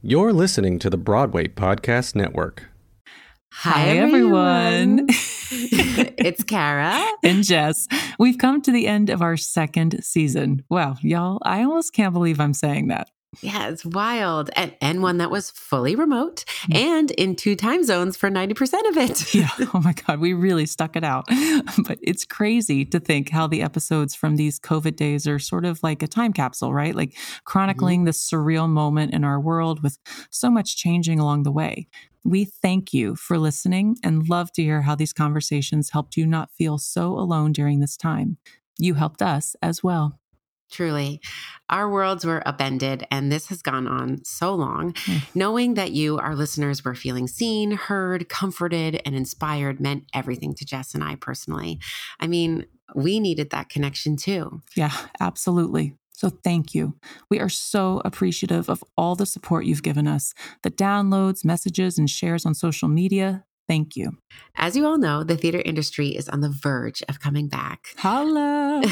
You're listening to the Broadway Podcast Network. Hi, everyone. it's Kara and Jess. We've come to the end of our second season. Wow, y'all, I almost can't believe I'm saying that. Yeah, it's wild. And, and one that was fully remote mm. and in two time zones for 90% of it. yeah. Oh my God. We really stuck it out. But it's crazy to think how the episodes from these COVID days are sort of like a time capsule, right? Like chronicling mm-hmm. this surreal moment in our world with so much changing along the way. We thank you for listening and love to hear how these conversations helped you not feel so alone during this time. You helped us as well. Truly, our worlds were upended, and this has gone on so long. Mm. Knowing that you, our listeners, were feeling seen, heard, comforted, and inspired meant everything to Jess and I personally. I mean, we needed that connection too. Yeah, absolutely. So thank you. We are so appreciative of all the support you've given us the downloads, messages, and shares on social media. Thank you. As you all know, the theater industry is on the verge of coming back. Holla!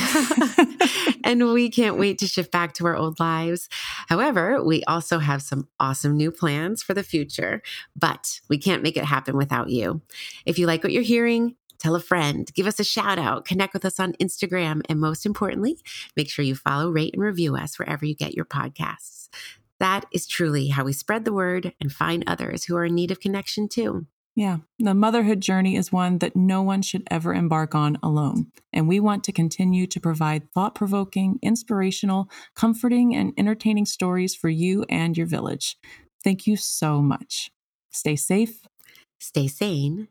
and we can't wait to shift back to our old lives. However, we also have some awesome new plans for the future, but we can't make it happen without you. If you like what you're hearing, tell a friend, give us a shout out, connect with us on Instagram, and most importantly, make sure you follow, rate, and review us wherever you get your podcasts. That is truly how we spread the word and find others who are in need of connection too. Yeah, the motherhood journey is one that no one should ever embark on alone. And we want to continue to provide thought provoking, inspirational, comforting, and entertaining stories for you and your village. Thank you so much. Stay safe, stay sane,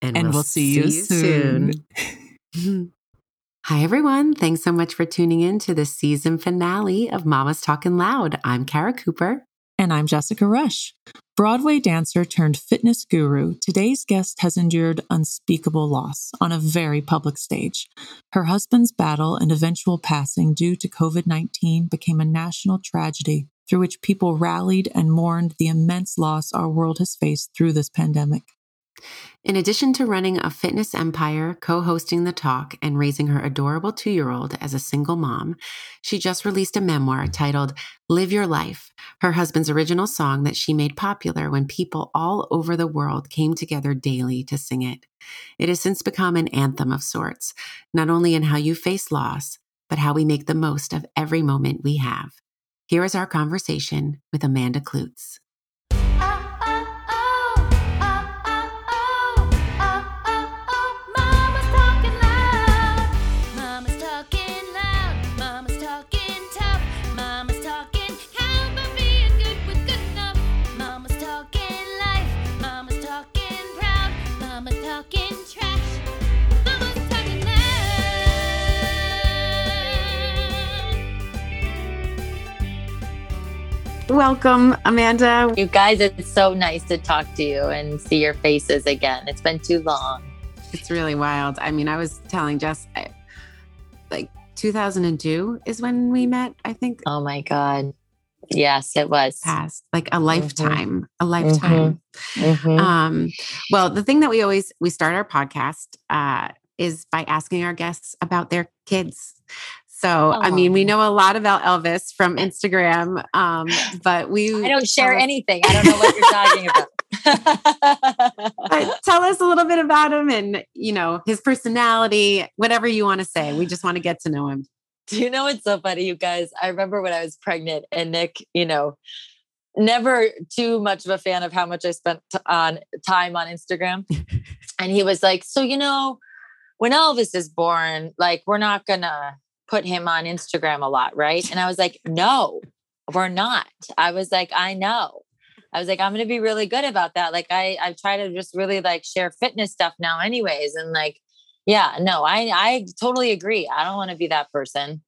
and, and we'll, we'll see, see, you soon. soon. Hi, everyone. Thanks so much for tuning in to the season finale of Mama's Talking Loud. I'm Kara Cooper. And I'm Jessica Rush. Broadway dancer turned fitness guru, today's guest has endured unspeakable loss on a very public stage. Her husband's battle and eventual passing due to COVID 19 became a national tragedy through which people rallied and mourned the immense loss our world has faced through this pandemic. In addition to running a fitness empire, co hosting The Talk, and raising her adorable two year old as a single mom, she just released a memoir titled Live Your Life, her husband's original song that she made popular when people all over the world came together daily to sing it. It has since become an anthem of sorts, not only in how you face loss, but how we make the most of every moment we have. Here is our conversation with Amanda Kloots. Welcome, Amanda. You guys, it's so nice to talk to you and see your faces again. It's been too long. It's really wild. I mean, I was telling Jess, like 2002 is when we met, I think. Oh my God. Yes, it was. Past like a lifetime, mm-hmm. a lifetime. Mm-hmm. mm-hmm. Um, well, the thing that we always we start our podcast uh, is by asking our guests about their kids. So, oh. I mean, we know a lot about Elvis from Instagram, um, but we. I don't share uh, anything. I don't know what you're talking about. tell us a little bit about him and, you know, his personality, whatever you want to say. We just want to get to know him. Do you know what's so funny, you guys? I remember when I was pregnant and Nick, you know, never too much of a fan of how much I spent on time on Instagram. and he was like, So, you know, when Elvis is born, like, we're not going to put him on Instagram a lot, right? And I was like, no, we're not. I was like, I know. I was like, I'm gonna be really good about that. Like I I try to just really like share fitness stuff now anyways. And like, yeah, no, I I totally agree. I don't want to be that person.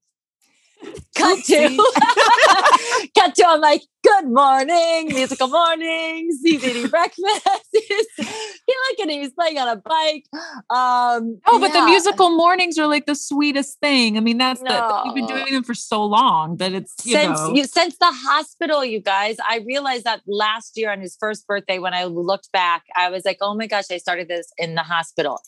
Cut to cut to I'm like, good morning, musical mornings, he's eating breakfast. he look at him, he's playing on a bike. Um Oh, but yeah. the musical mornings are like the sweetest thing. I mean, that's no. the you've been doing them for so long that it's you since know. you since the hospital, you guys. I realized that last year on his first birthday, when I looked back, I was like, oh my gosh, I started this in the hospital.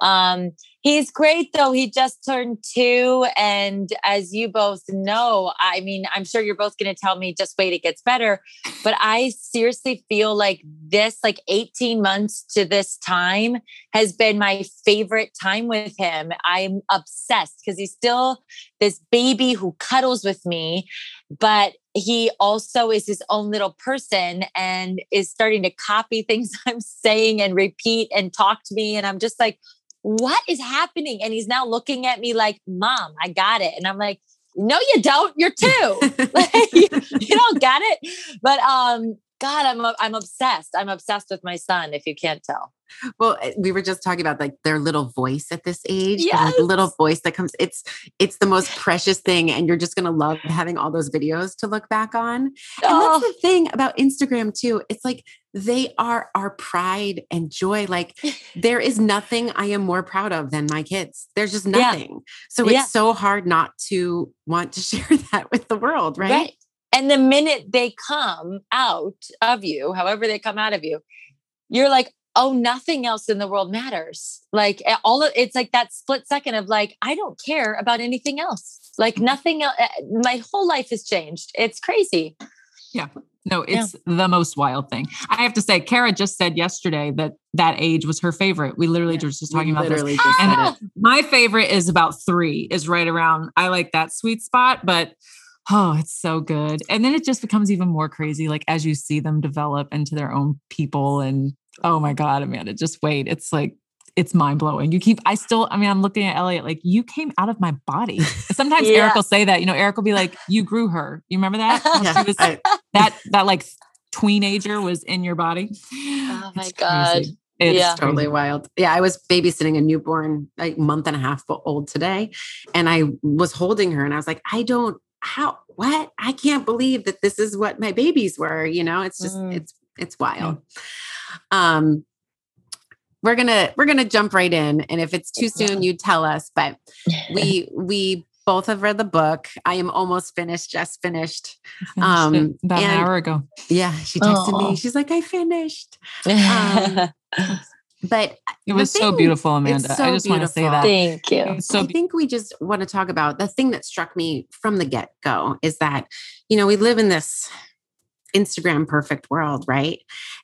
Um, He's great though. He just turned two. And as you both know, I mean, I'm sure you're both going to tell me just wait, it gets better. But I seriously feel like this, like 18 months to this time, has been my favorite time with him. I'm obsessed because he's still this baby who cuddles with me, but he also is his own little person and is starting to copy things I'm saying and repeat and talk to me. And I'm just like, what is happening? And he's now looking at me like, Mom, I got it. And I'm like, no, you don't. You're two. like, you, you don't got it. But um, God, I'm I'm obsessed. I'm obsessed with my son. If you can't tell. Well, eh, we were just talking about like their little voice at this age. Yeah, Like little voice that comes. It's it's the most precious thing, and you're just gonna love having all those videos to look back on. And Oh. that's the thing about Instagram too. It's like they are our pride and joy. Like there is nothing I am more proud of than my kids. There's just Yeah. nothing. So it's Yeah. so hard not to want to share that with the world, right? And the minute they come out of you, however they come out of you, you're like, oh, nothing else in the world matters. Like eh, all of it's like that split second of like, I don't care about anything else. Like Mm-hmm. nothing else. My whole life has changed. It's crazy. Yeah. No, Yeah. it's the most wild thing. I have to say, Kara just said yesterday that that age was her favorite. We literally Yeah, were just We talking about this. literally just said And my favorite is about three, is right around. I like that sweet spot, but oh, it's so good. And then it just becomes even more crazy, like as you see them develop into their own people. And oh my God, Amanda, just wait. It's like, it's mind blowing. You keep, I still, I mean, I'm looking at Elliot like, you came out of my body. Sometimes Yeah. Eric will say that, you know, Eric will be like, you grew her. You remember that? How she Yeah, was- I- that, that like tweenager was in your body. Oh my It's God. crazy. It's Yeah. totally wild. Yeah, I was babysitting a newborn like month and a half old today, and I was holding her, and I was like, I don't how what I can't believe that this is what my babies were. You know, it's just Mm. it's it's wild. Um, we're gonna we're gonna jump right in, and if it's too soon, you tell us. But we we both have read the book. I am almost finished, just finished. Finished Um, about an hour ago. Yeah, she texted Aw. me. She's like, I finished. Um, But uh, It the was so beautiful, Amanda. so I just want to say that. Thank you. So I think we just want to talk about the thing that struck me from the get go is that, you know, we live in this Instagram perfect world, right?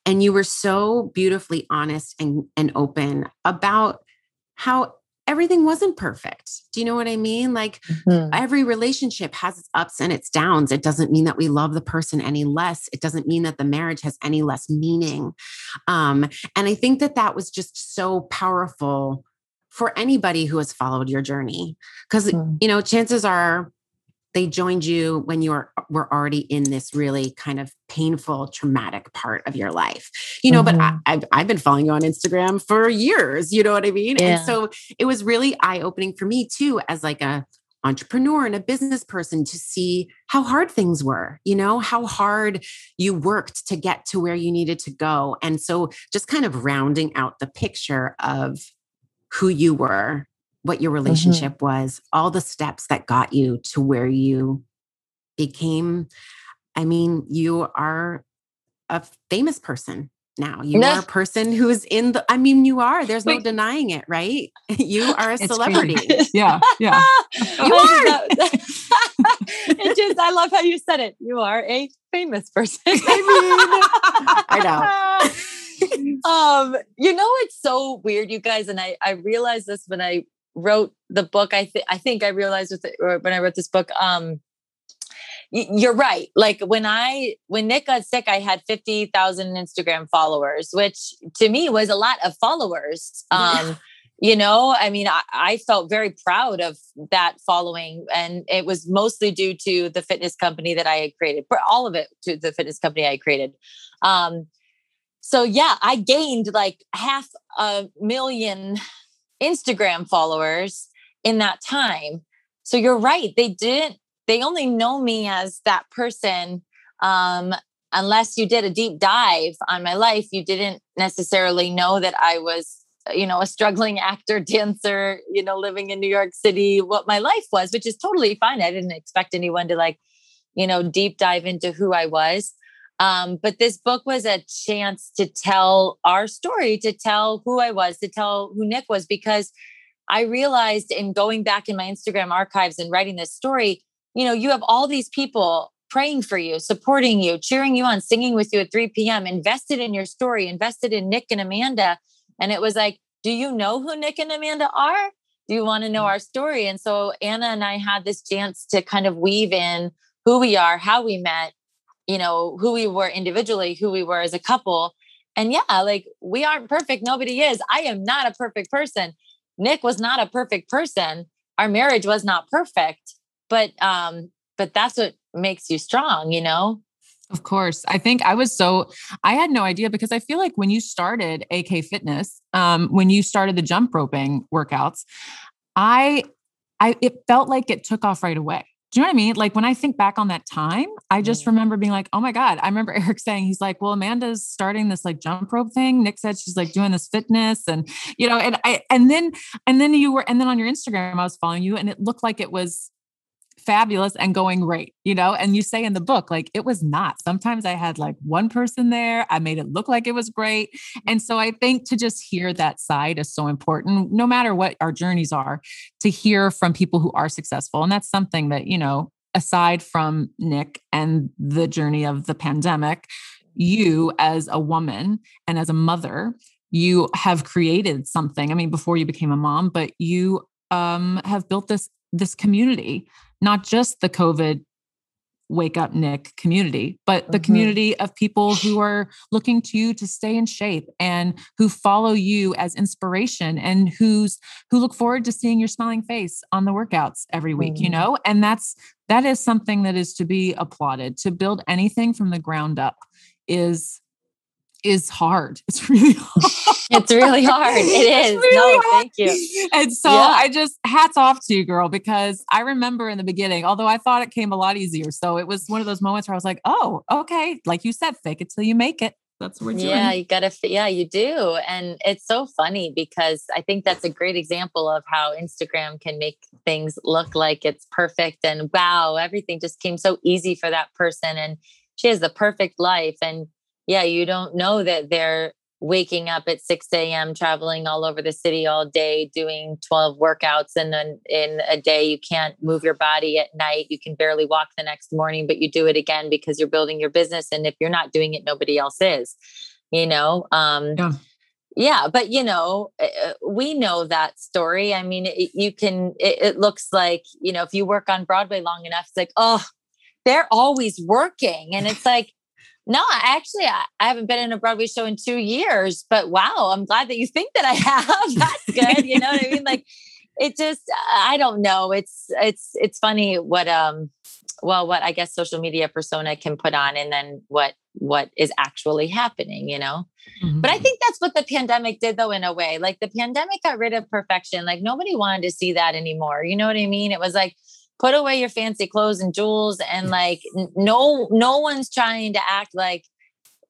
And you were so beautifully honest and, and open about how everything wasn't perfect. Do you know what I mean? Like Mhm. every relationship has its ups and its downs. It doesn't mean that we love the person any less. It doesn't mean that the marriage has any less meaning. Um, and I think that that was just so powerful for anybody who has followed your journey. Because, Mm. you know, chances are they joined you when you were, were already in this really kind of painful, traumatic part of your life. You know, but I, Mhm. I've, I've been following you on Instagram for years. You know what I mean? Yeah. And so it was really eye opening for me too, as like a entrepreneur and a business person to see how hard things were, you know, how hard you worked to get to where you needed to go. And so just kind of rounding out the picture of who you were, what your relationship was, all the steps that got you to where you became. I mean, you are a famous person now. You No. are a person who's in the, I mean, you are, there's no denying it, right? You are a It's crazy. celebrity. Yeah, yeah. You are. it just, I love how you said it. You are a famous person. I know. um, you know, it's so weird, you guys, and I I realized this when I wrote the book. I think I think I realized with it, when I wrote this book. Um, y- you're right. Like when I when Nick got sick, I had fifty thousand Instagram followers, which to me was a lot of followers. Um, you know, I mean, I, I felt very proud of that following, and it was mostly due to the fitness company that I had created. For all of it to the fitness company I created. Um, so yeah, I gained like half a million Instagram followers in that time. So you're right. They didn't, they only know me as that person. Um, unless you did a deep dive on my life, you didn't necessarily know that I was, you know, a struggling actor, dancer, you know, living in New York City, what my life was, which is totally fine. I didn't expect anyone to like, you know, deep dive into who I was. Um, but this book was a chance to tell our story, to tell who I was, to tell who Nick was, because I realized in going back in my Instagram archives and writing this story, you know, you have all these people praying for you, supporting you, cheering you on, singing with you at 3 p.m., invested in your story, invested in Nick and Amanda. And it was like, do you know who Nick and Amanda are? Do you want to know mm. our story? And so Anna and I had this chance to kind of weave in who we are, how we met, you know, who we were individually, who we were as a couple. And yeah, like we aren't perfect. Nobody is. I am not a perfect person. Nick was not a perfect person. Our marriage was not perfect, but um, but that's what makes you strong, you know? Of course. I think I was so I had no idea because I feel like when you started AK Fitness, um, when you started the jump roping workouts, I I it felt like it took off right away. Do you know what I mean? Like when I think back on that time, I just mm-hmm. remember being like, oh my God. I remember Eric saying, he's like, well, Amanda's starting this like jump rope thing. Nick said she's like doing this fitness and, you know, and I, and then, and then you were, and then on your Instagram, I was following you and it looked like it was fabulous and going great, you know? And you say in the book, like it was not. Sometimes I had like one person there, I made it look like it was great. And so I think to just hear that side is so important, no matter what our journeys are, to hear from people who are successful. And that's something that, you know, aside from Nick and the journey of the pandemic, you as a woman and as a mother, you have created something. I mean, before you became a mom, but you um, have built this this community not just the COVID wake up nick community but the mm-hmm. community of people who are looking to you to stay in shape and who follow you as inspiration and who's who look forward to seeing your smiling face on the workouts every week mm-hmm. you know and that's that is something that is to be applauded to build anything from the ground up is is hard. It's really hard. it's really hard. It is. Really no, hard. thank you. And so yeah. I just hats off to you, girl, because I remember in the beginning, although I thought it came a lot easier. So it was one of those moments where I was like, oh, okay. Like you said, fake it till you make it. That's what we're doing. Yeah, you gotta yeah, you do. And it's so funny because I think that's a great example of how Instagram can make things look like it's perfect and wow, everything just came so easy for that person. And she has the perfect life. And yeah, you don't know that they're waking up at 6 a.m., traveling all over the city all day, doing 12 workouts. And then in a day, you can't move your body at night. You can barely walk the next morning, but you do it again because you're building your business. And if you're not doing it, nobody else is, you know? Um, yeah. Yeah, but you know, eh, eh, we know that story. I mean, it, you can, it, it looks like, you know, if you work on Broadway long enough, it's like, oh, they're always working. And it's like, no, actually, I, I, haven't been in a Broadway show in two years, but wow, I'm glad that you think that I have. That's good. You know what I mean? Like, it just, I don't know. It's, it's, it's funny what, um, well, what I guess social media persona can put on and then what, what is actually happening, you know? Mm-hmm. But I think that's what the pandemic did, though, in a way. Like, the pandemic got rid of perfection. Like, nobody wanted to see that anymore. You know what I mean? It was like, put away your fancy clothes and jewels and like no no one's trying to act like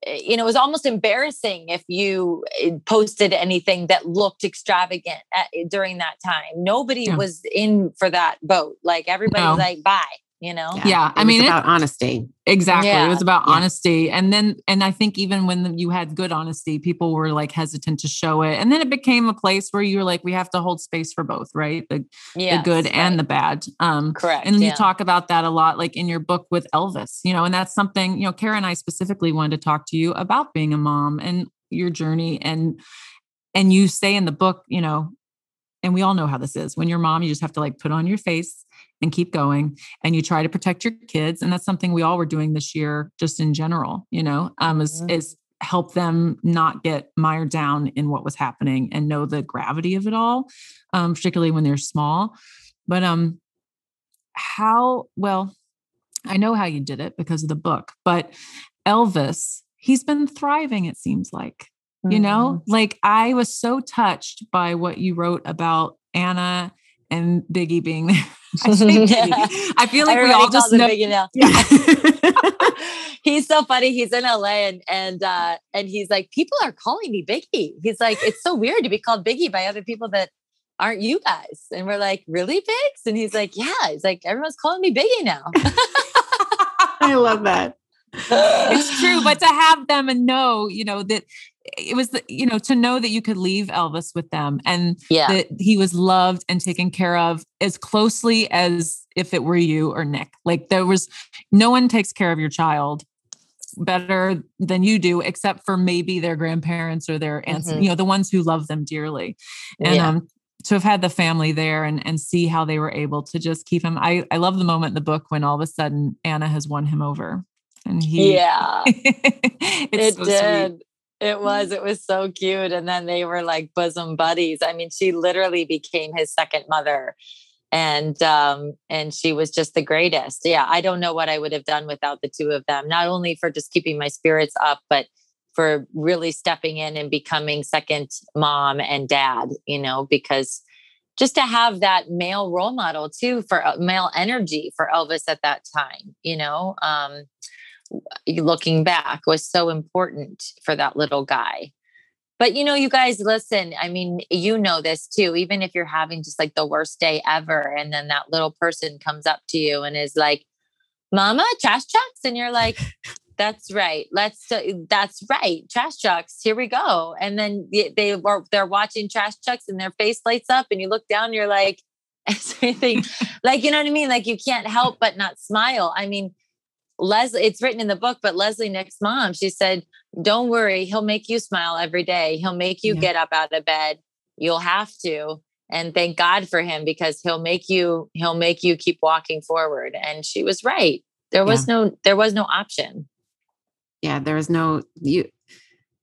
eh, you know it was almost embarrassing if you eh, posted anything that looked extravagant at, eh, during that time nobody yeah. was in for that boat like everybody's no. like bye you know yeah, yeah. i mean about honesty exactly yeah. it was about yeah. honesty and then and i think even when you had good honesty people were like hesitant to show it and then it became a place where you were like we have to hold space for both right the, yes, the good right. and the bad um correct and you talk about that a lot like in your book with elvis you know and that's something you know kara and i specifically wanted to talk to you about being a mom and your journey and and you say in the book you know and we all know how this is when you're mom you just have to like put on your face and keep going and you try to protect your kids and that's something we all were doing this year just in general you know um is mm-hmm. is help them not get mired down in what was happening and know the gravity of it all um particularly when they're small but um how well i know how you did it because of the book but elvis he's been thriving it seems like you know mm-hmm. like i was so touched by what you wrote about anna and biggie being there I, I feel like Everybody we all just know. now. Yeah. he's so funny. He's in LA and and uh and he's like, people are calling me Biggie. He's like, it's so weird to be called Biggie by other people that aren't you guys. And we're like, really, Biggs? And he's like, yeah. He's like, everyone's calling me Biggie now. I love that. It's true, but to have them and know, you know, that it was the, you know to know that you could leave Elvis with them and Yeah. that he was loved and taken care of as closely as if it were you or Nick. Like there was no one takes care of your child better than you do, except for maybe their grandparents or their aunts, Mhm. you know, the ones who love them dearly. And Yeah. um to have had the family there and and see how they were able to just keep him. I I love the moment in the book when all of a sudden Anna has won him over. And he yeah. it's it so did. sweet. It was. It was so cute. And then they were like bosom buddies. I mean, she literally became his second mother. And um, and she was just the greatest. Yeah. I don't know what I would have done without the two of them, not only for just keeping my spirits up, but for really stepping in and becoming second mom and dad, you know, because just to have that male role model too for uh, male energy for Elvis at that time, you know. Um, looking back was so important for that little guy. But you know, you guys listen, I mean, you know this too, even if you're having just like the worst day ever, and then that little person comes up to you and is like, Mama, trash trucks. And you're like, that's right. Let's, uh, that's right. Trash trucks. Here we go. And then they were, they're watching trash trucks and their face lights up and you look down, and you're like, anything like, you know what I mean? Like you can't help but not smile. I mean, Leslie, it's written in the book, but Leslie, Nick's mom, she said, Don't worry, he'll make you smile every day. He'll make you Yeah. get up out of bed. You'll have to. And thank God for him because he'll make you, he'll make you keep walking forward. And she was right. There was no, there was no option. yeah there was no you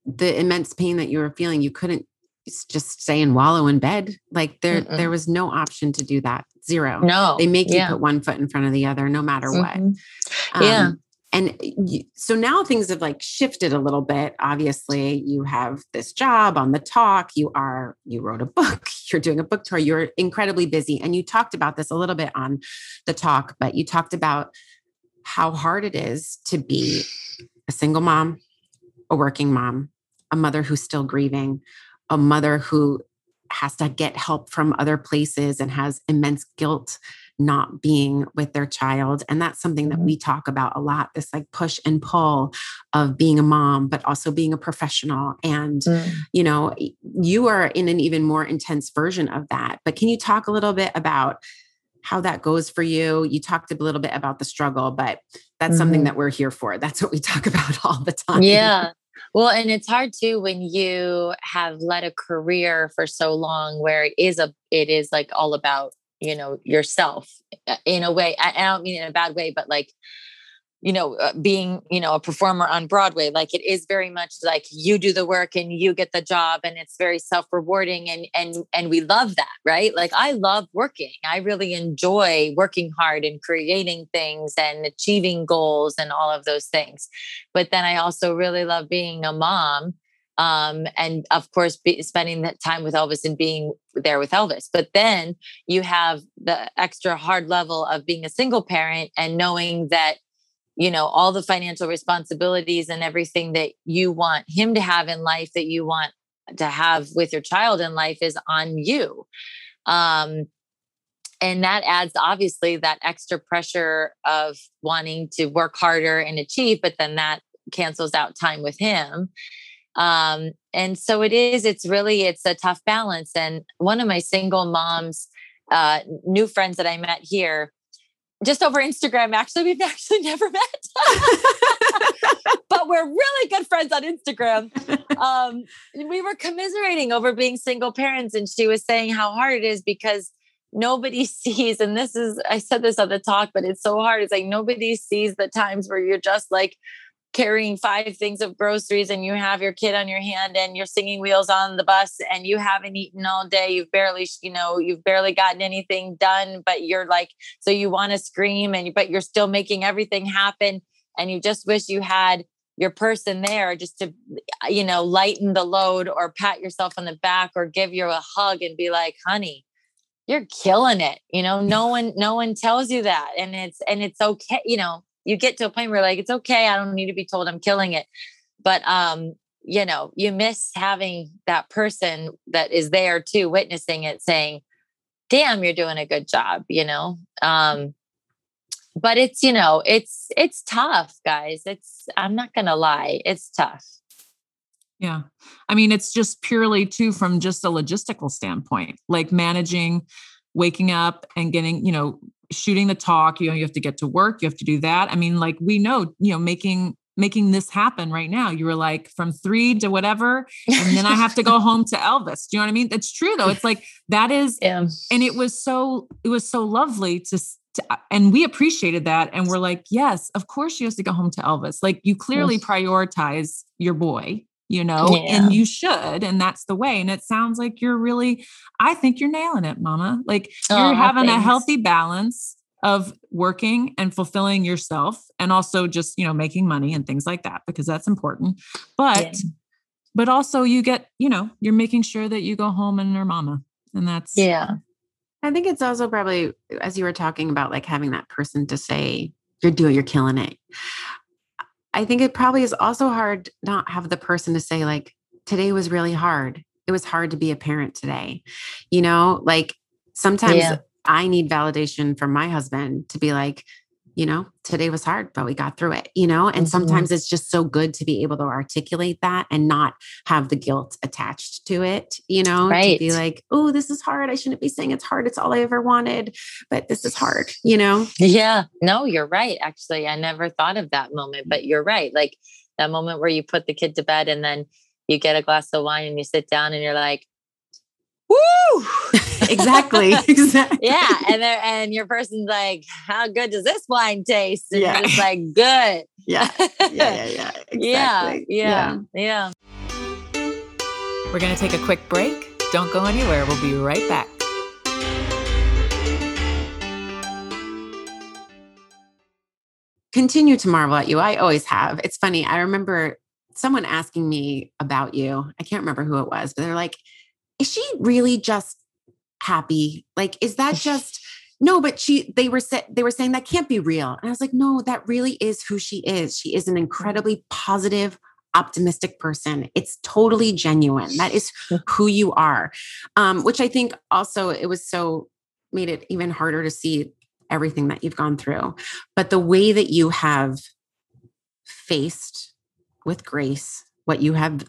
the immense pain that you were feeling you couldn't just stay and wallow in bed like there Mm-mm. there was no option to do that zero No. they make yeah. you put one foot in front of the other no matter what Mhm. Yeah. Um, and you, so now things have like shifted a little bit obviously you have this job on the talk you are you wrote a book you're doing a book tour you're incredibly busy and you talked about this a little bit on the talk but you talked about how hard it is to be a single mom a working mom a mother who's still grieving a mother who has to get help from other places and has immense guilt not being with their child. And that's something that Mhm. we talk about a lot this like push and pull of being a mom, but also being a professional. And, Mm. you know, you are in an even more intense version of that. But can you talk a little bit about? How that goes for you. You talked a little bit about the struggle, but that's something Mhm. that we're here for. That's what we talk about all the time. Yeah. Well, and it's hard too when you have led a career for so long where it is a it is like all about, you know, yourself uh, in a way. I, I don't mean in a bad way, but like you know, uh, being, you know, a performer on Broadway, like it is very much like you do the work and you get the job and it's very self-rewarding and and and we love that, right? Like I love working. I really enjoy working hard and creating things and achieving goals and all of those things. But then I also really love being a mom um and of course be, spending that time with Elvis and being there with Elvis but then you have the extra hard level of being a single parent and knowing that you know all the financial responsibilities and everything that you want him to have in life that you want to have with your child in life is on you. Um and that adds obviously that extra pressure of wanting to work harder and achieve but then that cancels out time with him. Um and so it is it's really it's a tough balance. And one of my single moms uh new friends that i met here just over instagram actually we've actually never met. But we're really good friends on instagram. Um we were commiserating over being single parents and she was saying how hard it is because nobody sees and this is i said this on the talk but it's so hard. It's like nobody sees the times where you're just like carrying five things of groceries and you have your kid on your hand and you're singing wheels on the bus and you haven't eaten all day you've barely you know you've barely gotten anything done but you're like so you want to scream and but you're still making everything happen and you just wish you had your person there just to uh, you know lighten the load or pat yourself on the back or give you a hug and be like honey you're killing it you know? No one no one tells you that and it's and it's okay you know you get to a point where like it's okay i don't need to be told i'm killing it. But um you know you miss having that person that is there too witnessing it saying damn you're doing a good job you know? Um but it's you know it's it's tough guys. It's i'm not gonna lie it's tough. Yeah. I mean, it's just purely too from just a logistical standpoint, like managing waking up and getting, you know, shooting the talk, you know, you have to get to work, you have to do that. I mean, like we know, you know, making making this happen right now. You were like from three to whatever, and then I have to go home to Elvis. Do you know what I mean? It's true though. It's like that is, yeah. and it was so it was so lovely to, to, uh, and we appreciated that, and we're like, yes, of course she has to go home to Elvis. Like you clearly yes. prioritize your boy, you know, yeah. and you should, and that's the way. And it sounds like you're really, I think you're nailing it, Mama. Like you're oh, having thanks. a healthy balance of working and fulfilling yourself and also just you know making money and things like that because that's important but yeah. but also you get you know you're making sure that you go home and your mama and that's yeah i think it's also probably as you were talking about like having that person to say you're doing you're killing it i think it probably is also hard not have the person to say like today was really hard it was hard to be a parent today you know like sometimes yeah. I need validation from my husband to be like, you know, today was hard, but we got through it, you know? And mm-hmm. sometimes it's just so good to be able to articulate that and not have the guilt attached to it, you know? Right. To be like, oh, this is hard. I shouldn't be saying it's hard. It's all I ever wanted, but this is hard, you know? Yeah. No, you're right. Actually, I never thought of that moment, but you're right. Like that moment where you put the kid to bed and then you get a glass of wine and you sit down and you're like, woo exactly exactly. yeah and there and your person's like how good does this wine taste? And yeah. it's like good. Yeah yeah yeah yeah exactly. yeah yeah. yeah. We're gonna take a quick break. Don't go anywhere. We'll be right back. Continue to marvel at you. I always have. It's funny i remember someone asking me about you. I can't remember who it was but they're like is she really just happy? Like, is that just no, but she they were sa- they were saying that can't be real. And I was like, no, that really is who she is. She is an incredibly positive, optimistic person. It's totally genuine. That is who you are. Um, which I think also it was so made it even harder to see everything that you've gone through. But the way that you have faced with grace what you have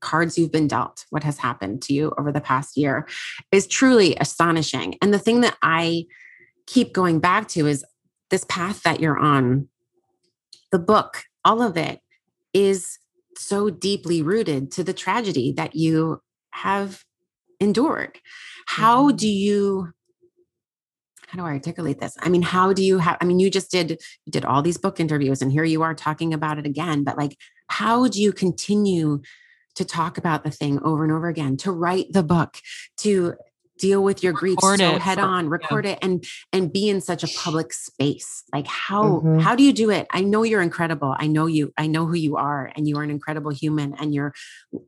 cards you've been dealt, what has happened to you over the past year is truly astonishing. And the thing that I keep going back to is this path that you're on, the book, all of it is so deeply rooted to the tragedy that you have endured. How mm-hmm. do you how do I articulate this? I mean, how do you have I mean, you just did you did all these book interviews and here you are talking about it again, but like how do you continue to talk about the thing over and over again, to write the book, to deal with your grief so head on record yeah. it and and be in such a public space. Like how mm-hmm. how do you do it? I know you're incredible. I know you i know who you are and you are an incredible human and your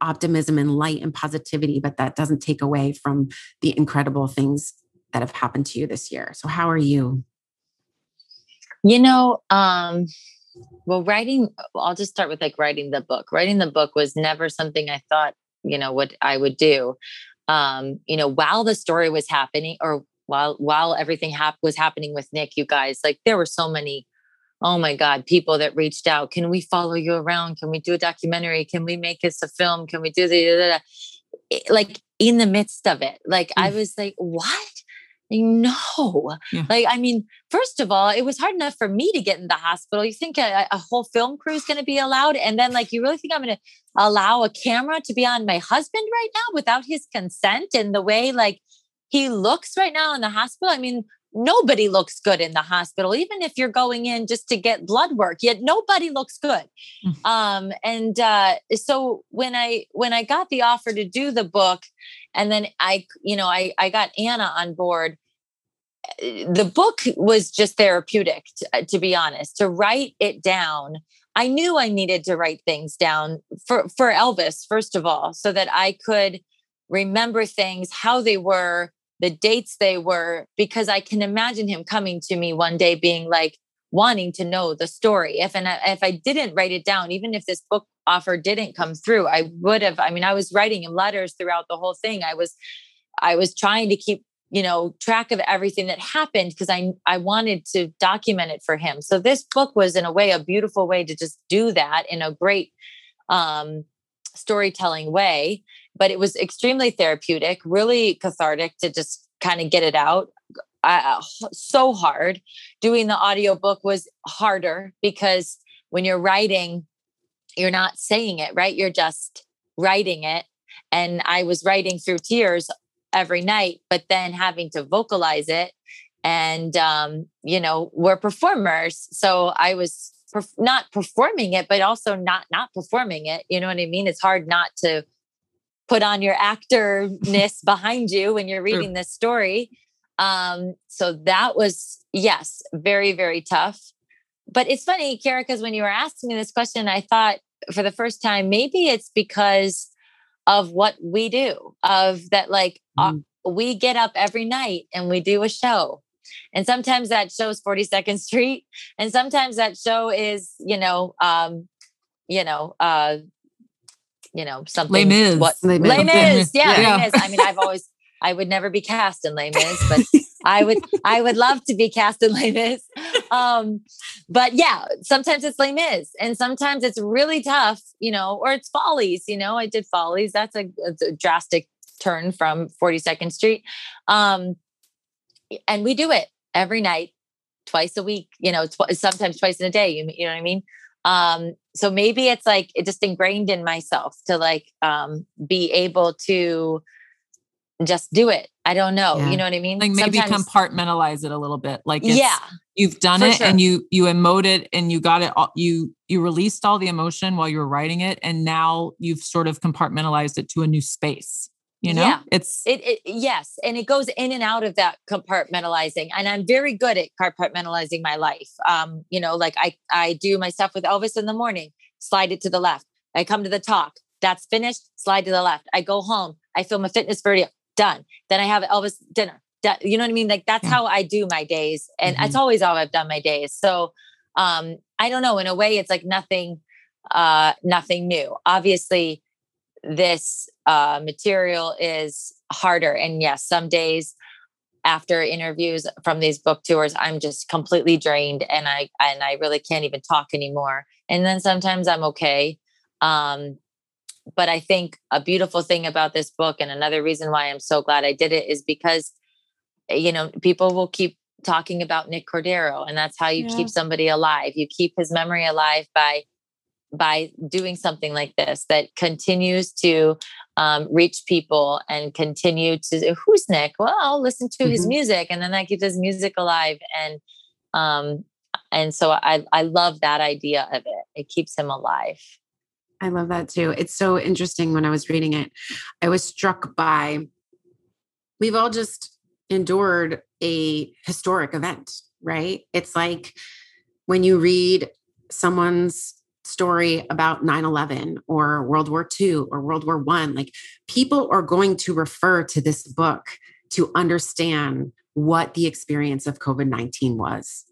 optimism and light and positivity but that doesn't take away from the incredible things that have happened to you this year. So how are you? You know um well writing i'll just start with like writing the book. Writing the book was never something i thought you know what i would do. Um you know while the story was happening or while while everything hap- was happening with nick you guys like there were so many oh my god people that reached out can we follow you around? Can we do a documentary? Can we make this a film? Can we do the like in the midst of it like mm. i was like what no. Yeah. Like, I mean, first of all, it was hard enough for me to get in the hospital. You think a, a whole film crew is going to be allowed? And then, like, you really think I'm going to allow a camera to be on my husband right now without his consent? And the way, like, he looks right now in the hospital. I mean, nobody looks good in the hospital even if you're going in just to get blood work yet nobody looks good mm. um, and uh, so when i when i got the offer to do the book and then i you know i i got anna on board eh, the book was just therapeutic to, uh, to be honest to write it down i knew i needed to write things down for for elvis first of all so that i could remember things how they were the dates they were, because I can imagine him coming to me one day being like, wanting to know the story. If and if I didn't write it down, even if this book offer didn't come through, I would have. I mean, I was writing him letters throughout the whole thing. I was, I was trying to keep you know track of everything that happened because I I wanted to document it for him. So this book was in a way a beautiful way to just do that in a great um storytelling way, but it was extremely therapeutic, really cathartic to just kind of get it out. Uh, so hard. Doing the audiobook was harder because when you're writing, you're not saying it, right? You're just writing it. And I was writing through tears every night, but then having to vocalize it. And, um, you know, we're performers. So I was perf- not performing it, but also not not performing it. You know what I mean? It's hard not to put on your actorness behind you when you're reading this story. Um, so that was yes, very very tough. But it's funny, Kara, because when you were asking me this question, I thought for the first time maybe it's because of what we do, of that like uh, mm. uh, we get up every night and we do a show and sometimes that show is 42nd Street. And sometimes that show is, you know, um, you know, uh, you know, something. Les Mis. What Les Mis. Les Mis. Yeah, yeah. Les Mis. I mean, I've always I would never be cast in Les Mis, but I would I would love to be cast in Les Mis. Um, but yeah, sometimes it's Les Mis, and sometimes it's really tough, you know, or it's Follies. You know, I did Follies. That's a, a drastic turn from 42nd Street. Um, and we do it every night, twice a week, you know, tw- sometimes twice in a day. You, you know what I mean? Um, so maybe it's like it just ingrained in myself to like um, be able to just do it. I don't know. Yeah. You know what I mean? Like maybe Sometimes, compartmentalize it a little bit. Like yeah, you've done it sure. and you you emoted it and you got it. All, you you released all the emotion while you were writing it, and now you've sort of compartmentalized it to a new space you know yeah. it's it, it, yes and it goes in and out of that compartmentalizing and i'm very good at compartmentalizing my life um you know like i i do my stuff with elvis in the morning slide it to the left i come to the talk that's finished slide to the left i go home i film a fitness video done then i have elvis dinner you know what i mean like that's yeah. how i do my days and mm-hmm. that's always how i've done my days so um i don't know in a way it's like nothing uh nothing new obviously this uh, material is harder. And yes, some days after interviews from these book tours, I'm just completely drained and I and I really can't even talk anymore. And then sometimes I'm okay. Um, but I think a beautiful thing about this book, and another reason why I'm so glad I did it, is because you know people will keep talking about Nick Cordero, and that's how you yeah. keep somebody alive. You keep his memory alive by by doing something like this that continues to um, reach people and continue to who's Nick? Well, I'll listen to mm-hmm. his music, and then that keeps his music alive. And um, and so I I love that idea of it. It keeps him alive. I love that too. It's so interesting. When I was reading it, I was struck by we've all just endured a historic event, right? It's like when you read someone's story about 9-11 or world war ii or world war one like people are going to refer to this book to understand what the experience of covid-19 was.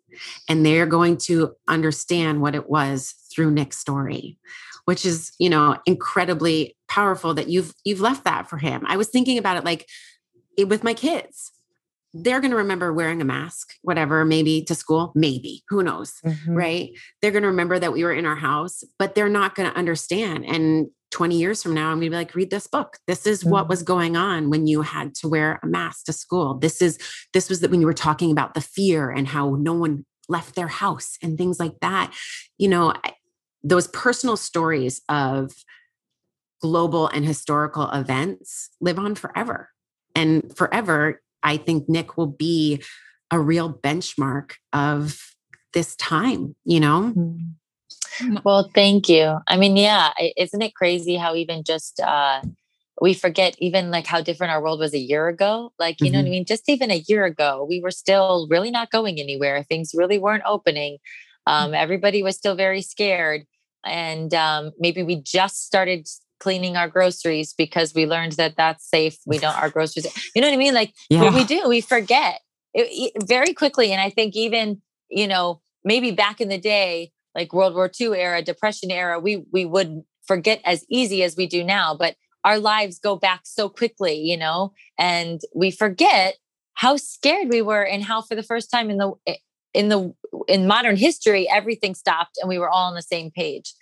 And they're going to understand what it was through nick's story which is you know incredibly powerful that you've you've left that for him. I was thinking about it like it, with my kids they're going to remember wearing a mask, whatever, maybe to school, maybe, who knows, mm-hmm. right? They're going to remember that we were in our house, but they're not going to understand. And 20 years from now, I'm going to be like, read this book. This is mm-hmm. what was going on when you had to wear a mask to school. This is, this was that when you were talking about the fear and how no one left their house and things like that. You know, those personal stories of global and historical events live on forever. And forever I think Nick will be a real benchmark of this time, you know? Mm-hmm. Well, thank you. I mean, yeah, isn't it crazy how even just uh we forget even like how different our world was a year ago? Like, you mm-hmm. know what I mm-hmm. mean? Just even a year ago, we were still really not going anywhere. Things really weren't opening. Um, everybody was still very scared. And um, maybe we just started cleaning our groceries because we learned that that's safe. We don't our groceries. You know what I mean? Like yeah. what we do, we forget it, it, very quickly. And I think even you know maybe back in the day, like World War II era, Depression era, we we would forget as easy as we do now. But our lives go back so quickly, you know, and we forget how scared we were and how for the first time in the eh, in the in modern history everything stopped and we were all on the same page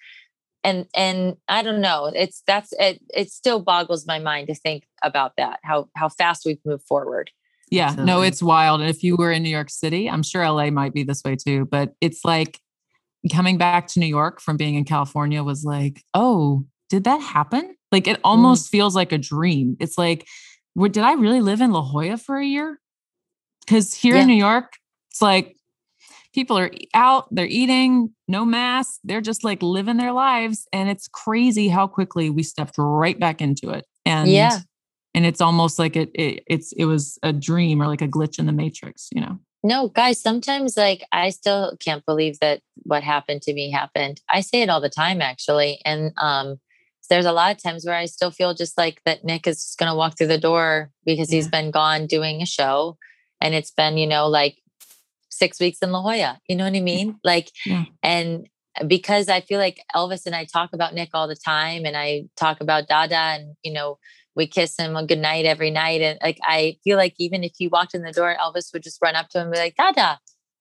and and I don't know. It's that's it. It still boggles my mind to think about that. How how fast we've moved forward. Yeah, no, it's wild. And if you were in New York City, I'm sure LA might be this way too. But it's like coming back to New York from being in California was like, oh, did that happen? Like it mm. almost mm. feels like a dream. It's like, did I really live in La Jolla for a year? Because here yeah. in New York, it's like people are out, they're eating, no mask, they're just like living their lives. And it's crazy how quickly we stepped right back into it. And yeah. And it's almost like it, it it's it was a dream or like a glitch in the matrix, you know. No, guys, sometimes like I still can't believe that what happened to me happened. I say it all the time actually. And um there's a lot of times where I still feel just like that Nick is just going to walk through the door because yeah. he's been gone doing a show and it's been, you know, like six weeks in La Jolla. You know what I mean? Like, yeah. and because I feel like Elvis and I talk about Nick all the time, and I talk about Dada, and you know, we kiss him a good night every night, and like I feel like even if he walked in the door, Elvis would just run up to him and be like, Dada.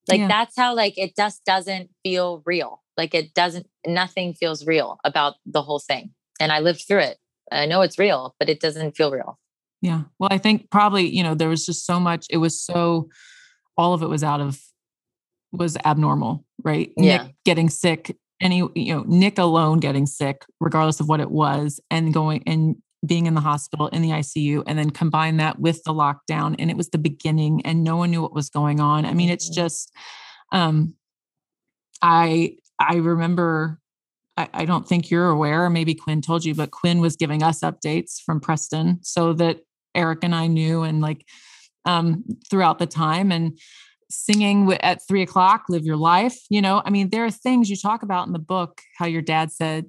Like yeah. that's how like it just doesn't feel real. Like it doesn't. Nothing feels real about the whole thing, and I lived through it. I know it's real, but it doesn't feel real. Yeah. Well, I think probably, you know, there was just so much, it was so all of it was out of was abnormal, right? Yeah. Nick getting sick, any you know, Nick alone getting sick, regardless of what it was, and going and being in the hospital in the ICU, and then combine that with the lockdown, and it was the beginning, and no one knew what was going on. I mean, it's mm-hmm. just, um, I I remember. I, I don't think you're aware, maybe Quinn told you, but Quinn was giving us updates from Preston so that Eric and I knew, and like um, throughout the time and singing at three o'clock, live your life. You know, I mean, there are things you talk about in the book, how your dad said,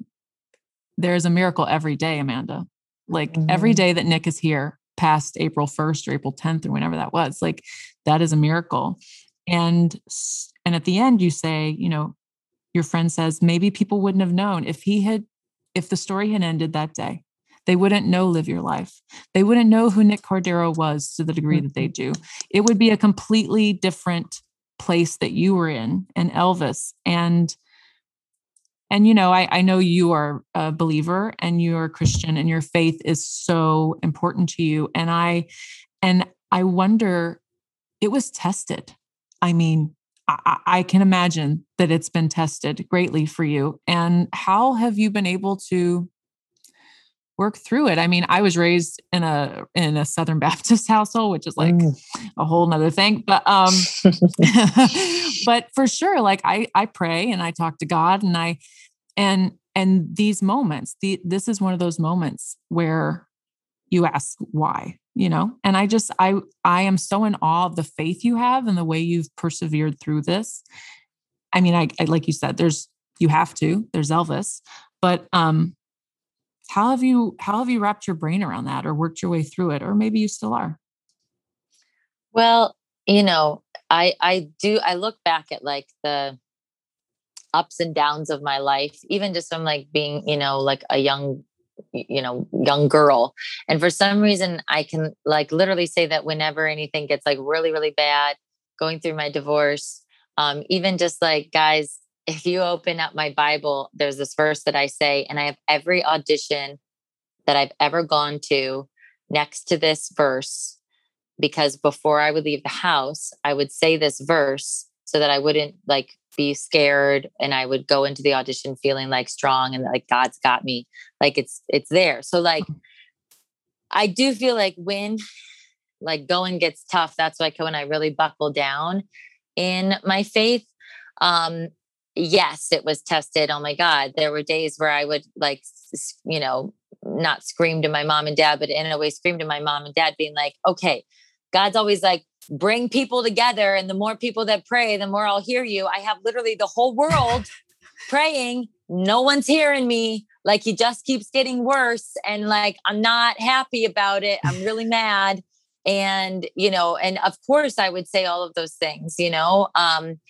there's a miracle every day, Amanda. Like mm-hmm. every day that Nick is here past April 1st or April 10th or whenever that was, like that is a miracle. And and at the end you say, you know, your friend says maybe people wouldn't have known if he had if the story had ended that day. They wouldn't know Live Your Life. They wouldn't know who Nick Cordero was to the degree that they mm-hmm. do. It would be a completely different place that you were in and Elvis. And and you know, I, I know you are a believer and you're a Christian and your faith is so important to you. And I and I wonder, it was tested. I mean, I, I can imagine that it's been tested greatly for you. And how have you been able to work through it. I mean, I was raised in a in a Southern Baptist household, which is like mm. a whole nother thing. But um but for sure, like I I pray and I talk to God and I and and these moments, the this is one of those moments where you ask why, you know? And I just I I am so in awe of the faith you have and the way you've persevered through this. I mean, I, I like you said, there's you have to, there's Elvis, but um how have you how have you wrapped your brain around that or worked your way through it? Or maybe you still are. Well you know i i do i look back at like the ups and downs of my life even just from like being you know like a young you know young girl. And for some reason i can like literally say that whenever anything gets like really really bad going through my divorce um even just like guys if you open up my Bible, there's this verse that I say, and I have every audition that I've ever gone to next to this verse because before I would leave the house, I would say this verse so that I wouldn't like be scared and I would go into the audition feeling like strong and like God's got me. Like it's it's there. So like I do feel like when like going gets tough, that's like when I really buckle down in my faith. Um yes, it was tested. Oh my God. There were days where I would like, you know, not scream to my mom and dad, but in a way scream to my mom and dad, being like, okay, God's always like, bring people together. And the more people that pray, the more I'll hear you. I have literally the whole world praying. No one's hearing me. Like he just keeps getting worse. And like, I'm not happy about it. I'm really mad. And, you know, and of course I would say all of those things, you know. Um,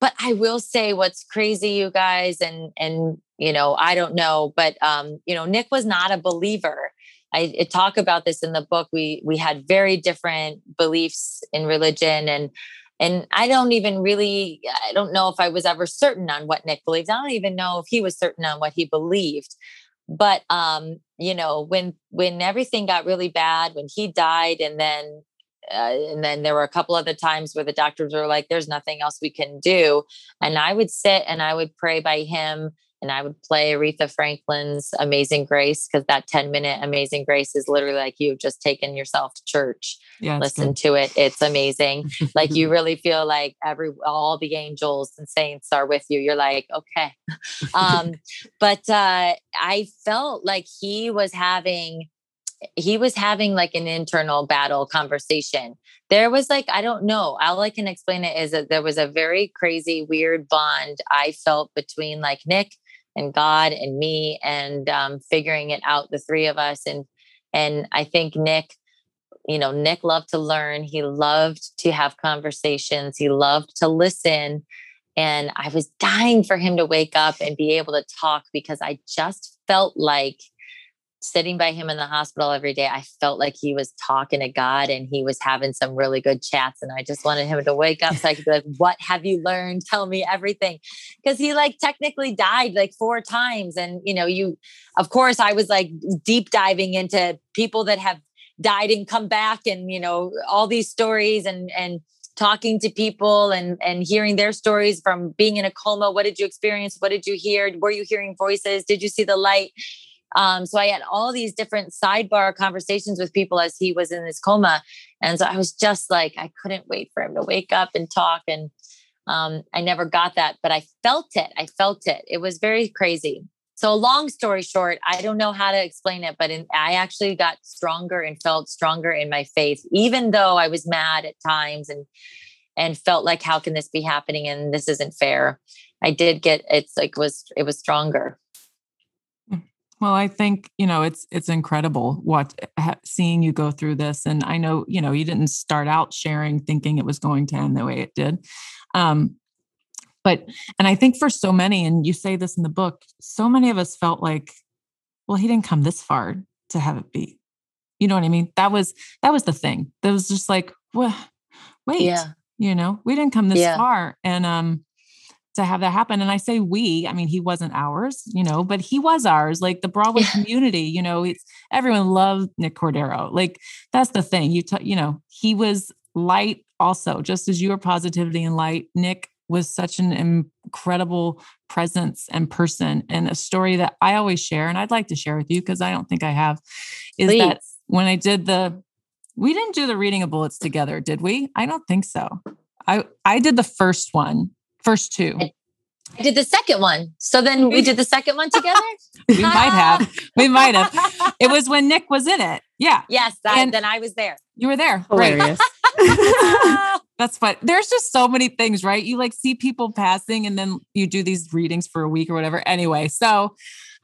but I will say what's crazy, you guys, and and you know, I don't know, but um, you know, Nick was not a believer. I, I talk about this in the book. We we had very different beliefs in religion, and and I don't even really, I don't know if I was ever certain on what Nick believed. I don't even know if he was certain on what he believed. But um, you know, when when everything got really bad, when he died, and then uh, and then there were a couple other times where the doctors were like, "There's nothing else we can do," and I would sit and I would pray by him and I would play Aretha Franklin's Amazing Grace because that 10 minute Amazing Grace is literally like you've just taken yourself to church. Yeah, Listen good. to it. It's amazing. like you really feel like every all the angels and saints are with you. You're like, okay. um, but uh I felt like he was having he was having like an internal battle conversation. There was like, I don't know, all I can explain it is that there was a very crazy, weird bond I felt between like Nick and God and me and um, figuring it out, the three of us. And and I think Nick, you know, Nick loved to learn. He loved to have conversations. He loved to listen. And I was dying for him to wake up and be able to talk because I just felt like sitting by him in the hospital every day, I felt like he was talking to God and he was having some really good chats. And I just wanted him to wake up so I could be like, What have you learned? Tell me everything. Because he like technically died like four times. And, you know, you, of course, I was like deep diving into people that have died and come back and, you know, all these stories and, and, talking to people and and hearing their stories from being in a coma what did you experience what did you hear were you hearing voices did you see the light um, so I had all these different sidebar conversations with people as he was in this coma. And so I was just like, I couldn't wait for him to wake up and talk. And um, I never got that, but I felt it. I felt it. It was very crazy. So, long story short, I don't know how to explain it, but in, I actually got stronger and felt stronger in my faith, even though I was mad at times and and felt like, how can this be happening? And this isn't fair. I did get it's like was it was stronger. Well, I think, you know, it's it's incredible what seeing you go through this and I know, you know, you didn't start out sharing thinking it was going to end the way it did. Um but and I think for so many and you say this in the book, so many of us felt like well, he didn't come this far to have it be. You know what I mean? That was that was the thing. That was just like, well, wait. Yeah. You know, we didn't come this yeah. far and um to have that happen. And I say we, I mean, he wasn't ours, you know, but he was ours. Like the Broadway yeah. community, you know, it's everyone loved Nick Cordero. Like that's the thing. You, t- you know, he was light also, just as you were positivity and light. Nick was such an incredible presence and person and a story that I always share. And I'd like to share with you because I don't think I have is Please. that when I did the, we didn't do the reading of bullets together, did we? I don't think so. I, I did the first one First two. I did the second one. So then we did the second one together? we might have. We might have. It was when Nick was in it. Yeah. Yes. I, and then I was there. You were there. Hilarious. That's what there's just so many things, right? You like see people passing and then you do these readings for a week or whatever. Anyway, so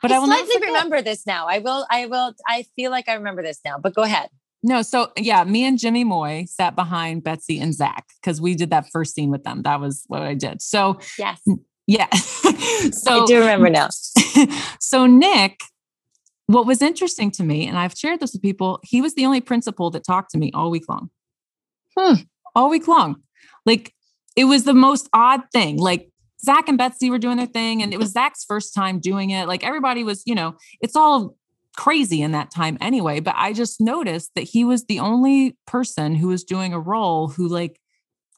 but I, I will slightly remember this now. I will, I will, I feel like I remember this now, but go ahead. No, so yeah, me and Jimmy Moy sat behind Betsy and Zach because we did that first scene with them. That was what I did. So yes, yeah. so I do remember now. so Nick, what was interesting to me, and I've shared this with people, he was the only principal that talked to me all week long. Hmm. All week long. Like it was the most odd thing. Like Zach and Betsy were doing their thing, and it was Zach's first time doing it. Like everybody was, you know, it's all crazy in that time anyway. But I just noticed that he was the only person who was doing a role who like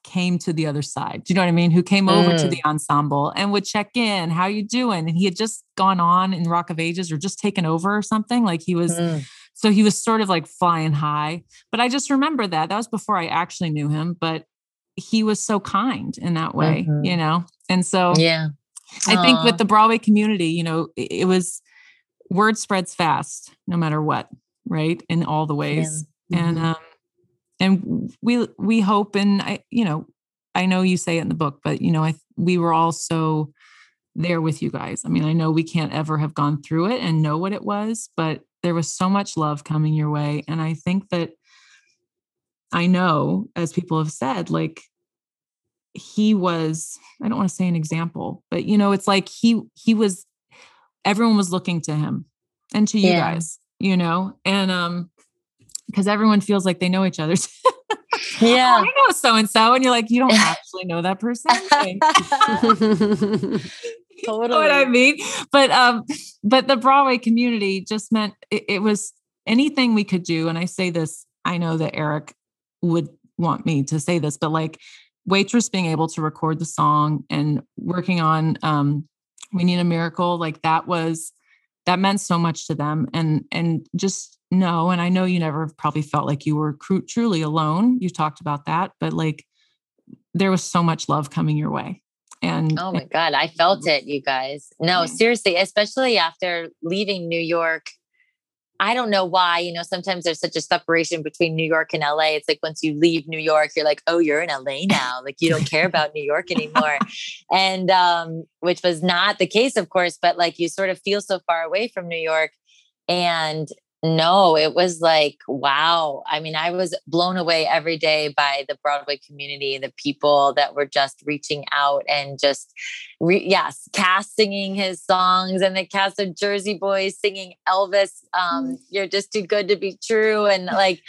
came to the other side. Do you know what I mean? Who came over mm. to the ensemble and would check in, how you doing? And he had just gone on in Rock of Ages or just taken over or something. Like he was mm. so he was sort of like flying high. But I just remember that. That was before I actually knew him, but he was so kind in that way, mm-hmm. you know? And so yeah. I think with the Broadway community, you know, it, it was word spreads fast no matter what right in all the ways yeah. mm-hmm. and um and we we hope and i you know i know you say it in the book but you know i we were all so there with you guys i mean i know we can't ever have gone through it and know what it was but there was so much love coming your way and i think that i know as people have said like he was i don't want to say an example but you know it's like he he was everyone was looking to him and to you yeah. guys, you know, and um, because everyone feels like they know each other. yeah. Oh, I know so and so. And you're like, you don't actually know that person. totally. You know what I mean? But um, but the Broadway community just meant it, it was anything we could do. And I say this, I know that Eric would want me to say this, but like waitress being able to record the song and working on um we need a miracle like that was that meant so much to them and and just know and i know you never probably felt like you were cr- truly alone. You talked about that but like there was so much love coming your way and oh my god i felt mm. it you guys. No Yeah. seriously especially after leaving new york i don't know why you know sometimes there's such a separation between new york and la it's like once you leave new york you're like oh you're in la now. Like you don't care about new york anymore. And um which was not the case of course but like you sort of feel so far away from new york and no, it was like, wow. I mean, I was blown away every day by the Broadway community, the people that were just reaching out and just, re- yes, cast singing his songs and the cast of Jersey Boys singing Elvis, um, You're Just Too Good to Be True. And like,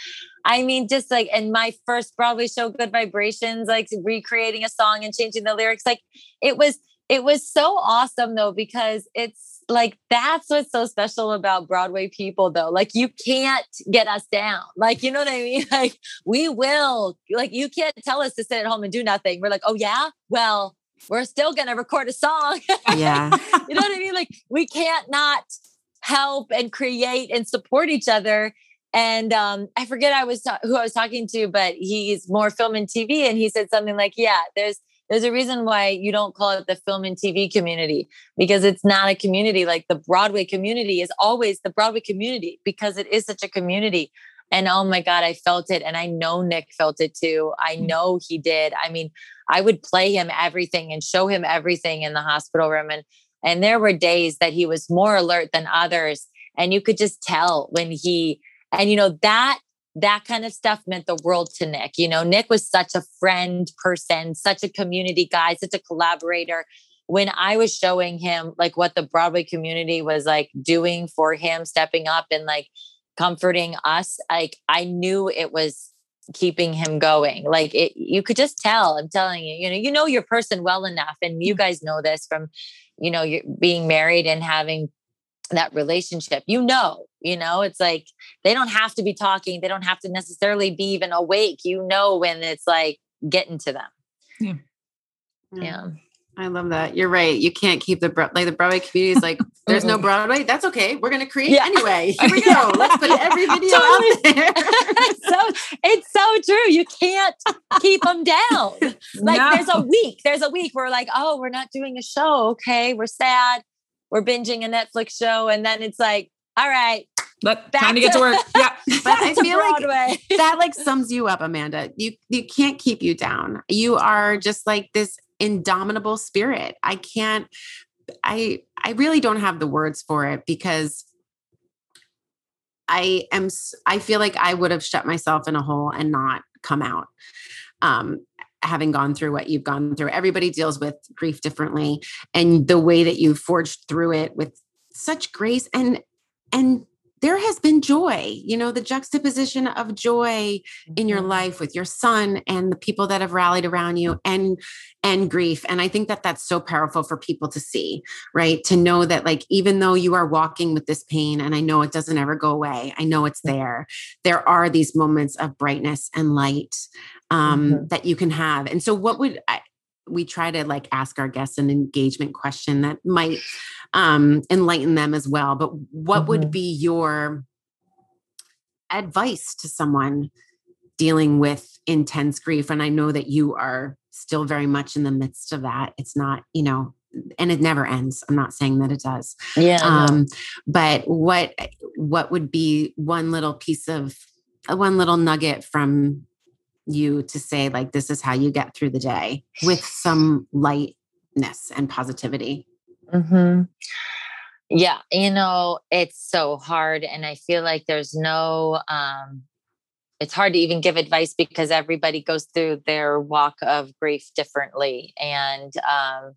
I mean, just like, and my first Broadway show, Good Vibrations, like recreating a song and changing the lyrics. Like, it was, it was so awesome though, because it's, like that's what's so special about Broadway people though. Like you can't get us down. Like you know what I mean? Like we will. Like you can't tell us to sit at home and do nothing. We're like, "Oh yeah? Well, we're still going to record a song." Yeah. you know what I mean? Like we can't not help and create and support each other. And um, I forget I was ta- who I was talking to, but he's more film and TV, and he said something like, "Yeah, there's there's a reason why you don't call it the film and TV community because it's not a community like the Broadway community is always the Broadway community because it is such a community." And oh my God, I felt it. And I know Nick felt it too. I mm. know he did. I mean, I would play him everything and show him everything in the hospital room. And and there were days that he was more alert than others. And you could just tell when he, and you know, that that kind of stuff meant the world to Nick. You know, Nick was such a friend person, such a community guy, such a collaborator. When I was showing him like what the Broadway community was like doing for him, stepping up and like comforting us, like I knew it was keeping him going. Like it, you could just tell. I'm telling you, you know, you know your person well enough, and you mm-hmm. guys know this from, you know, you being married and having that relationship. You know, you know, it's like they don't have to be talking. They don't have to necessarily be even awake. You know when it's like getting to them. Yeah. Yeah. I love that. You're right. You can't keep the Bro- like the Broadway community is like there's no Broadway. That's okay. We're gonna create Yeah. anyway. Here we go. Let's put every video out there. it's so it's so true. You can't keep them down. Like No. there's a week. There's a week where we're like, oh, we're not doing a show. Okay, we're sad. We're binging a Netflix show, and then it's like, all right, But Back time to get to to- work. Yeah. But I to feel like Broadway. that like sums you up, Amanda. You you can't keep you down. You are just like this indomitable spirit. I can't I I really don't have the words for it because I am I feel like I would have shut myself in a hole and not come out. Um having gone through what you've gone through. Everybody deals with grief differently and the way that you forged through it with such grace and and there has been joy, you know, the juxtaposition of joy in your Mhm. life with your son and the people that have rallied around you and and grief. And i think that that's so powerful for people to see right? To know that like even though you are walking with this pain and i know it doesn't ever go away i know it's there there are these moments of brightness and light um that you can have. And so what would I, we try to like ask our guests an engagement question that might um enlighten them as well but what would Mhm. be your advice to someone dealing with intense grief and i know that you are still very much in the midst of that it's not you know and it never ends i'm not saying that it does Yeah. Um but what what would be one little piece of one little nugget from you to say like this is how you get through the day with some lightness and positivity hmm Yeah, you know, it's so hard. And I feel like there's no, um, it's hard to even give advice because everybody goes through their walk of grief differently. And, um,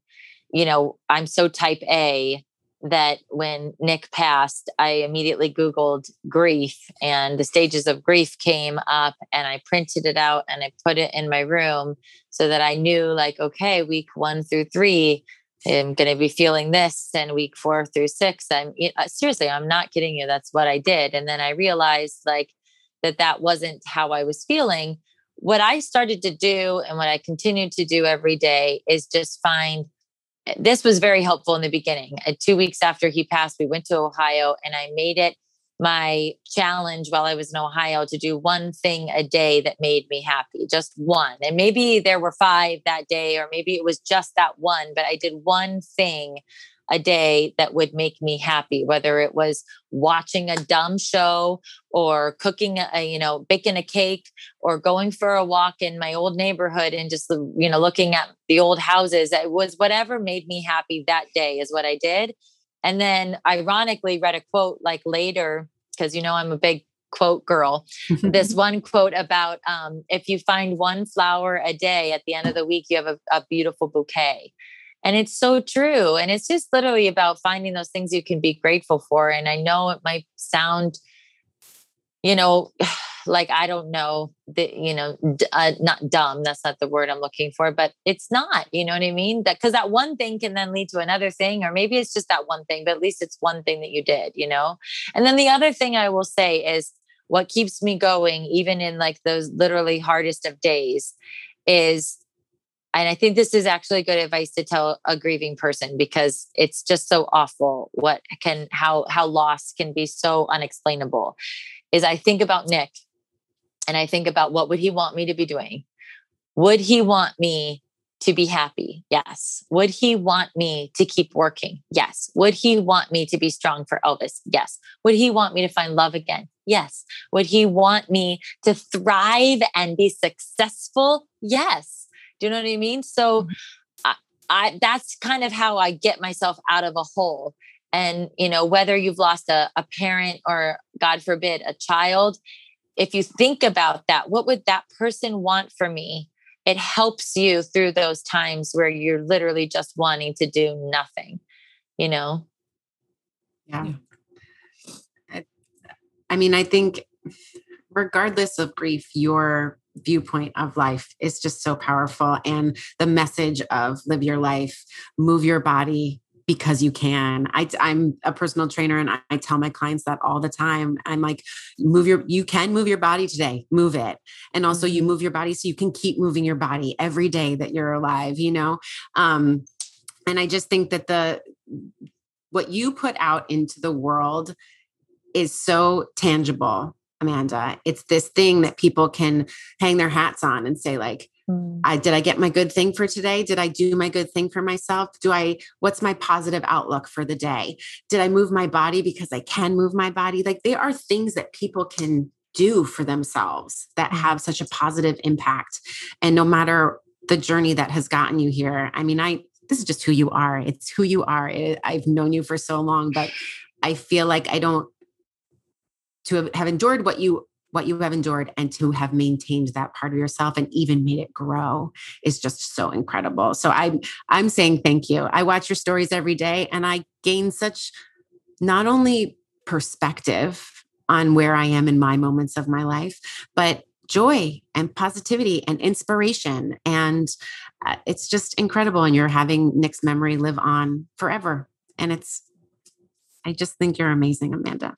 you know, I'm so type A that when Nick passed, I immediately Googled grief and the stages of grief came up and I printed it out and I put it in my room so that I knew, like, okay, week one through three, I'm going to be feeling this. And week four through six, I'm uh, seriously, I'm not kidding you. That's what I did. And then I realized, like, that that wasn't how I was feeling. What I started to do and what I continued to do every day is just find this was very helpful in the beginning. Uh, two weeks after he passed, we went to Ohio and I made it my challenge while I was in Ohio to do one thing a day that made me happy, just one. And maybe there were five that day, or maybe it was just that one, but I did one thing a day that would make me happy whether it was watching a dumb show or cooking a you know baking a cake or going for a walk in my old neighborhood and just you know looking at the old houses. It was whatever made me happy that day is what i did. And then ironically read a quote like later because you know i'm a big quote girl this one quote about um, if you find one flower a day at the end of the week you have a, a beautiful bouquet and it's so true. And it's just literally about finding those things you can be grateful for. And I know it might sound, you know, like I don't know that, you know, uh, not dumb. That's not the word I'm looking for, but it's not, you know what I mean? That because that one thing can then lead to another thing, or maybe it's just that one thing, but at least it's one thing that you did, you know? And then the other thing I will say is what keeps me going, even in like those literally hardest of days, is and I think this is actually good advice to tell a grieving person because it's just so awful what can how how loss can be so unexplainable is I think about Nick and I think about what would he want me to be doing? Would he want me to be happy? Yes. Would he want me to keep working? Yes. Would he want me to be strong for Elvis? Yes. Would he want me to find love again? Yes. Would he want me to thrive and be successful? Yes do you know what I mean? So mm-hmm. I, I that's kind of how I get myself out of a hole. And you know, whether you've lost a, a parent or God forbid a child, if you think about that, what would that person want for me? It helps you through those times where you're literally just wanting to do nothing, you know? Yeah. I, I mean, I think regardless of grief, your viewpoint of life is just so powerful. And the message of live your life, move your body because you can. I, am a personal trainer and I, I tell my clients that all the time. I'm like, move your, you can move your body today, move it. And also you mm-hmm. move your body so you can keep moving your body every day that you're alive, you know? Um, and I just think that the, what you put out into the world is so tangible Amanda. It's this thing that people can hang their hats on and say, like, mm. I did I get my good thing for today? Did I do my good thing for myself? Do I what's my positive outlook for the day? Did I move my body because I can move my body? Like there are things that people can do for themselves that mm. have such a positive impact. And no matter the journey that has gotten you here, I mean, I this is just who you are. It's who you are. I've known you for so long, but I feel like I don't to have, endured what you what you have endured and to have maintained that part of yourself and even made it grow is just so incredible. So I'm I'm saying thank you. I watch your stories every day and I gain such not only perspective on where I am in my moments of my life, but joy and positivity and inspiration and uh, it's just incredible and you're having Nick's memory live on forever and it's I just think you're amazing Amanda.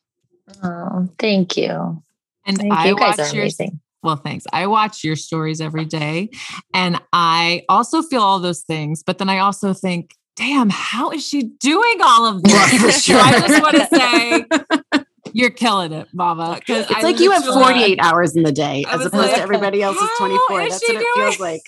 Oh, thank you. And thank I you watch your amazing. well, thanks. I watch your stories every day, and I also feel all those things. But then I also think, damn, how is she doing all of this? sure. I just want to say. You're killing it, Mama. Because it's I like you have 48 hours in the day as opposed like, to everybody else's 24. That's what it feels like.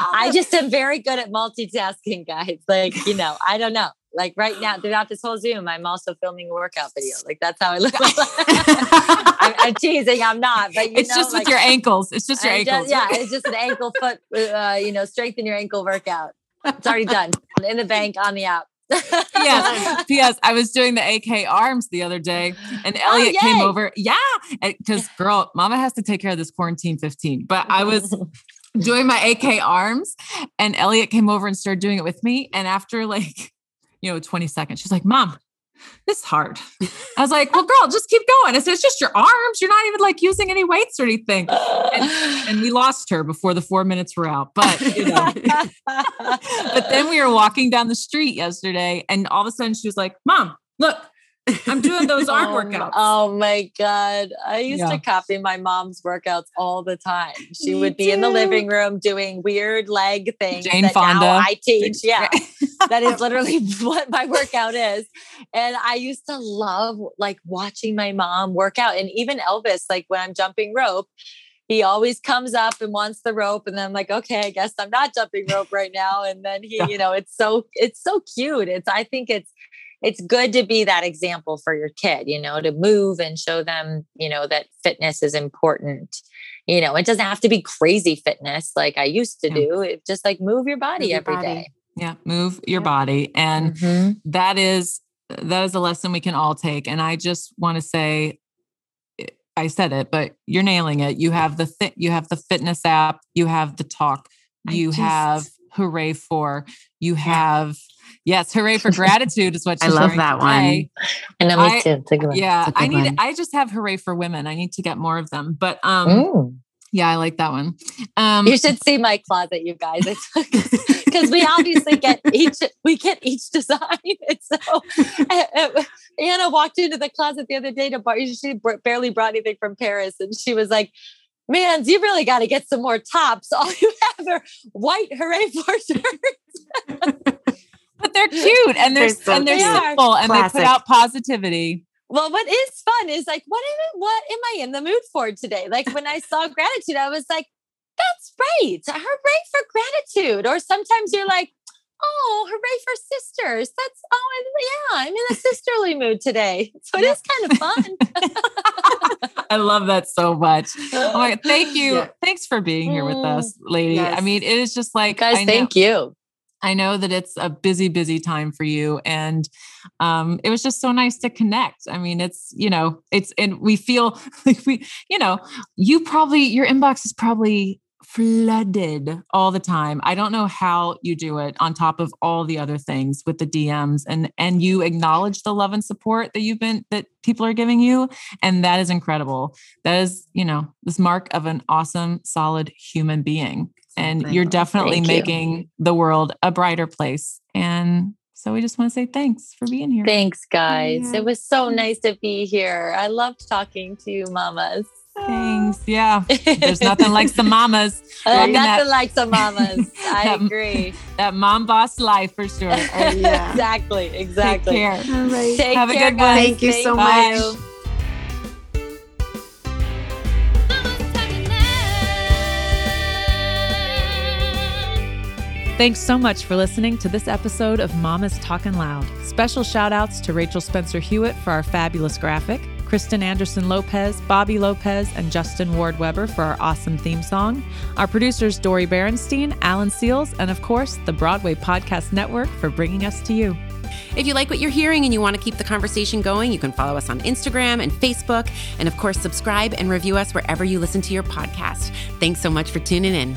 I just am very good at multitasking, guys. Like, you know, I don't know. Like right now, throughout this whole Zoom, I'm also filming a workout video. Like that's how I look. I'm, I'm, teasing. I'm not, but it's know, just like, with your ankles. It's just your ankles. Just, yeah, it's just an ankle foot. Uh, you know, strengthen your ankle workout. It's already done in the bank on the app. yes. P.S. I was doing the AK arms the other day, and oh, Elliot oh, came over. Yeah, because girl, Mama has to take care of this quarantine 15. But I was doing my AK arms, and Elliot came over and started doing it with me. And after like you know, 20 seconds. She's like, Mom, this is hard. I was like, well, girl, just keep going. I said, it's just your arms. You're not even like using any weights or anything. And, and we lost her before the four minutes were out. But, you know, but then we were walking down the street yesterday and all of a sudden she was like, Mom, look, I'm doing those arm oh, workouts. Oh my God. I used Yeah. to copy my mom's workouts all the time. She Me would be in the living room doing weird leg things. Jane that Fonda. Now I teach. Yeah. that is literally what my workout is. And I used to love like watching my mom work out. And even Elvis, like when I'm jumping rope, he always comes up and wants the rope. And then I'm like, okay, I guess I'm not jumping rope right now. And then he, Yeah. you know, it's so, it's so cute. It's, I think it's, it's good to be that example for your kid, you know, to move and show them, you know, that fitness is important. You know, it doesn't have to be crazy fitness like I used to Yeah. do. It just like move your body Move your every body. day. Yeah. Move your Yep. body. And Mhm. that is that is a lesson we can all take and i just want to say i said it but you're nailing it you have the fit you have the fitness app you have the talk you just- have hooray for you have yes hooray for gratitude is what I she's love that today. I know me I- too. It's a good one. yeah It's a i good need one. i just have hooray for women i need to get more of them but um Mm. yeah i like that one um You should see my closet, you guys. It's because we obviously get each we get each design. It's so uh, uh, Anna walked into the closet the other day to bar. She br- barely brought anything from Paris, and she was like, "Man, you really got to get some more tops. All you have are white hooray for shirts." But they're cute and they're, They're so and they're cute. simple and they put out positivity Well, what is fun is like, what am what am I in the mood for today? Like when I saw gratitude, I was like, that's right. Hooray for gratitude. Or sometimes you're like, oh, hooray for sisters. That's oh yeah, I'm in a sisterly mood today. So it Yeah. is kind of fun. I love that so much. Oh thank you. Yeah. Thanks for being here with Mm, us, lady. I mean, it is just like Guys, I thank you. I know that it's a busy, busy time for you. And um, it was just so nice to connect. I mean, it's, you know, it's and we feel like we, you know, you probably your inbox is probably flooded all the time. I don't know how you do it on top of all the other things with the DMs and and you acknowledge the love and support that you've been that people are giving you and that is incredible. That is, you know, this mark of an awesome solid human being and Thank you're definitely Thank you. making the world a brighter place and so we just want to say thanks for being here. Thanks, guys. Yeah. It was so nice to be here. I loved talking to you, mamas. Thanks. Yeah. There's nothing like some mamas. Uh, nothing that- like some mamas. I that- agree. That mom boss life for sure. All right, Yeah. exactly. Exactly. Take care. All right. Take Have a care, good one. Thank you so Bye. much. Thanks so much for listening to this episode of Mama's Talking Loud. Special shout outs to Rachel Spencer Hewitt for our fabulous graphic, Kristen Anderson Lopez, Bobby Lopez, and Justin Ward Weber for our awesome theme song, our producers Dori Berinstein, Alan Seales, and of course, the Broadway Podcast Network for bringing us to you. If you like what you're hearing and you want to keep the conversation going, you can follow us on Instagram and Facebook. And of course, subscribe and review us wherever you listen to your podcast. Thanks so much for tuning in.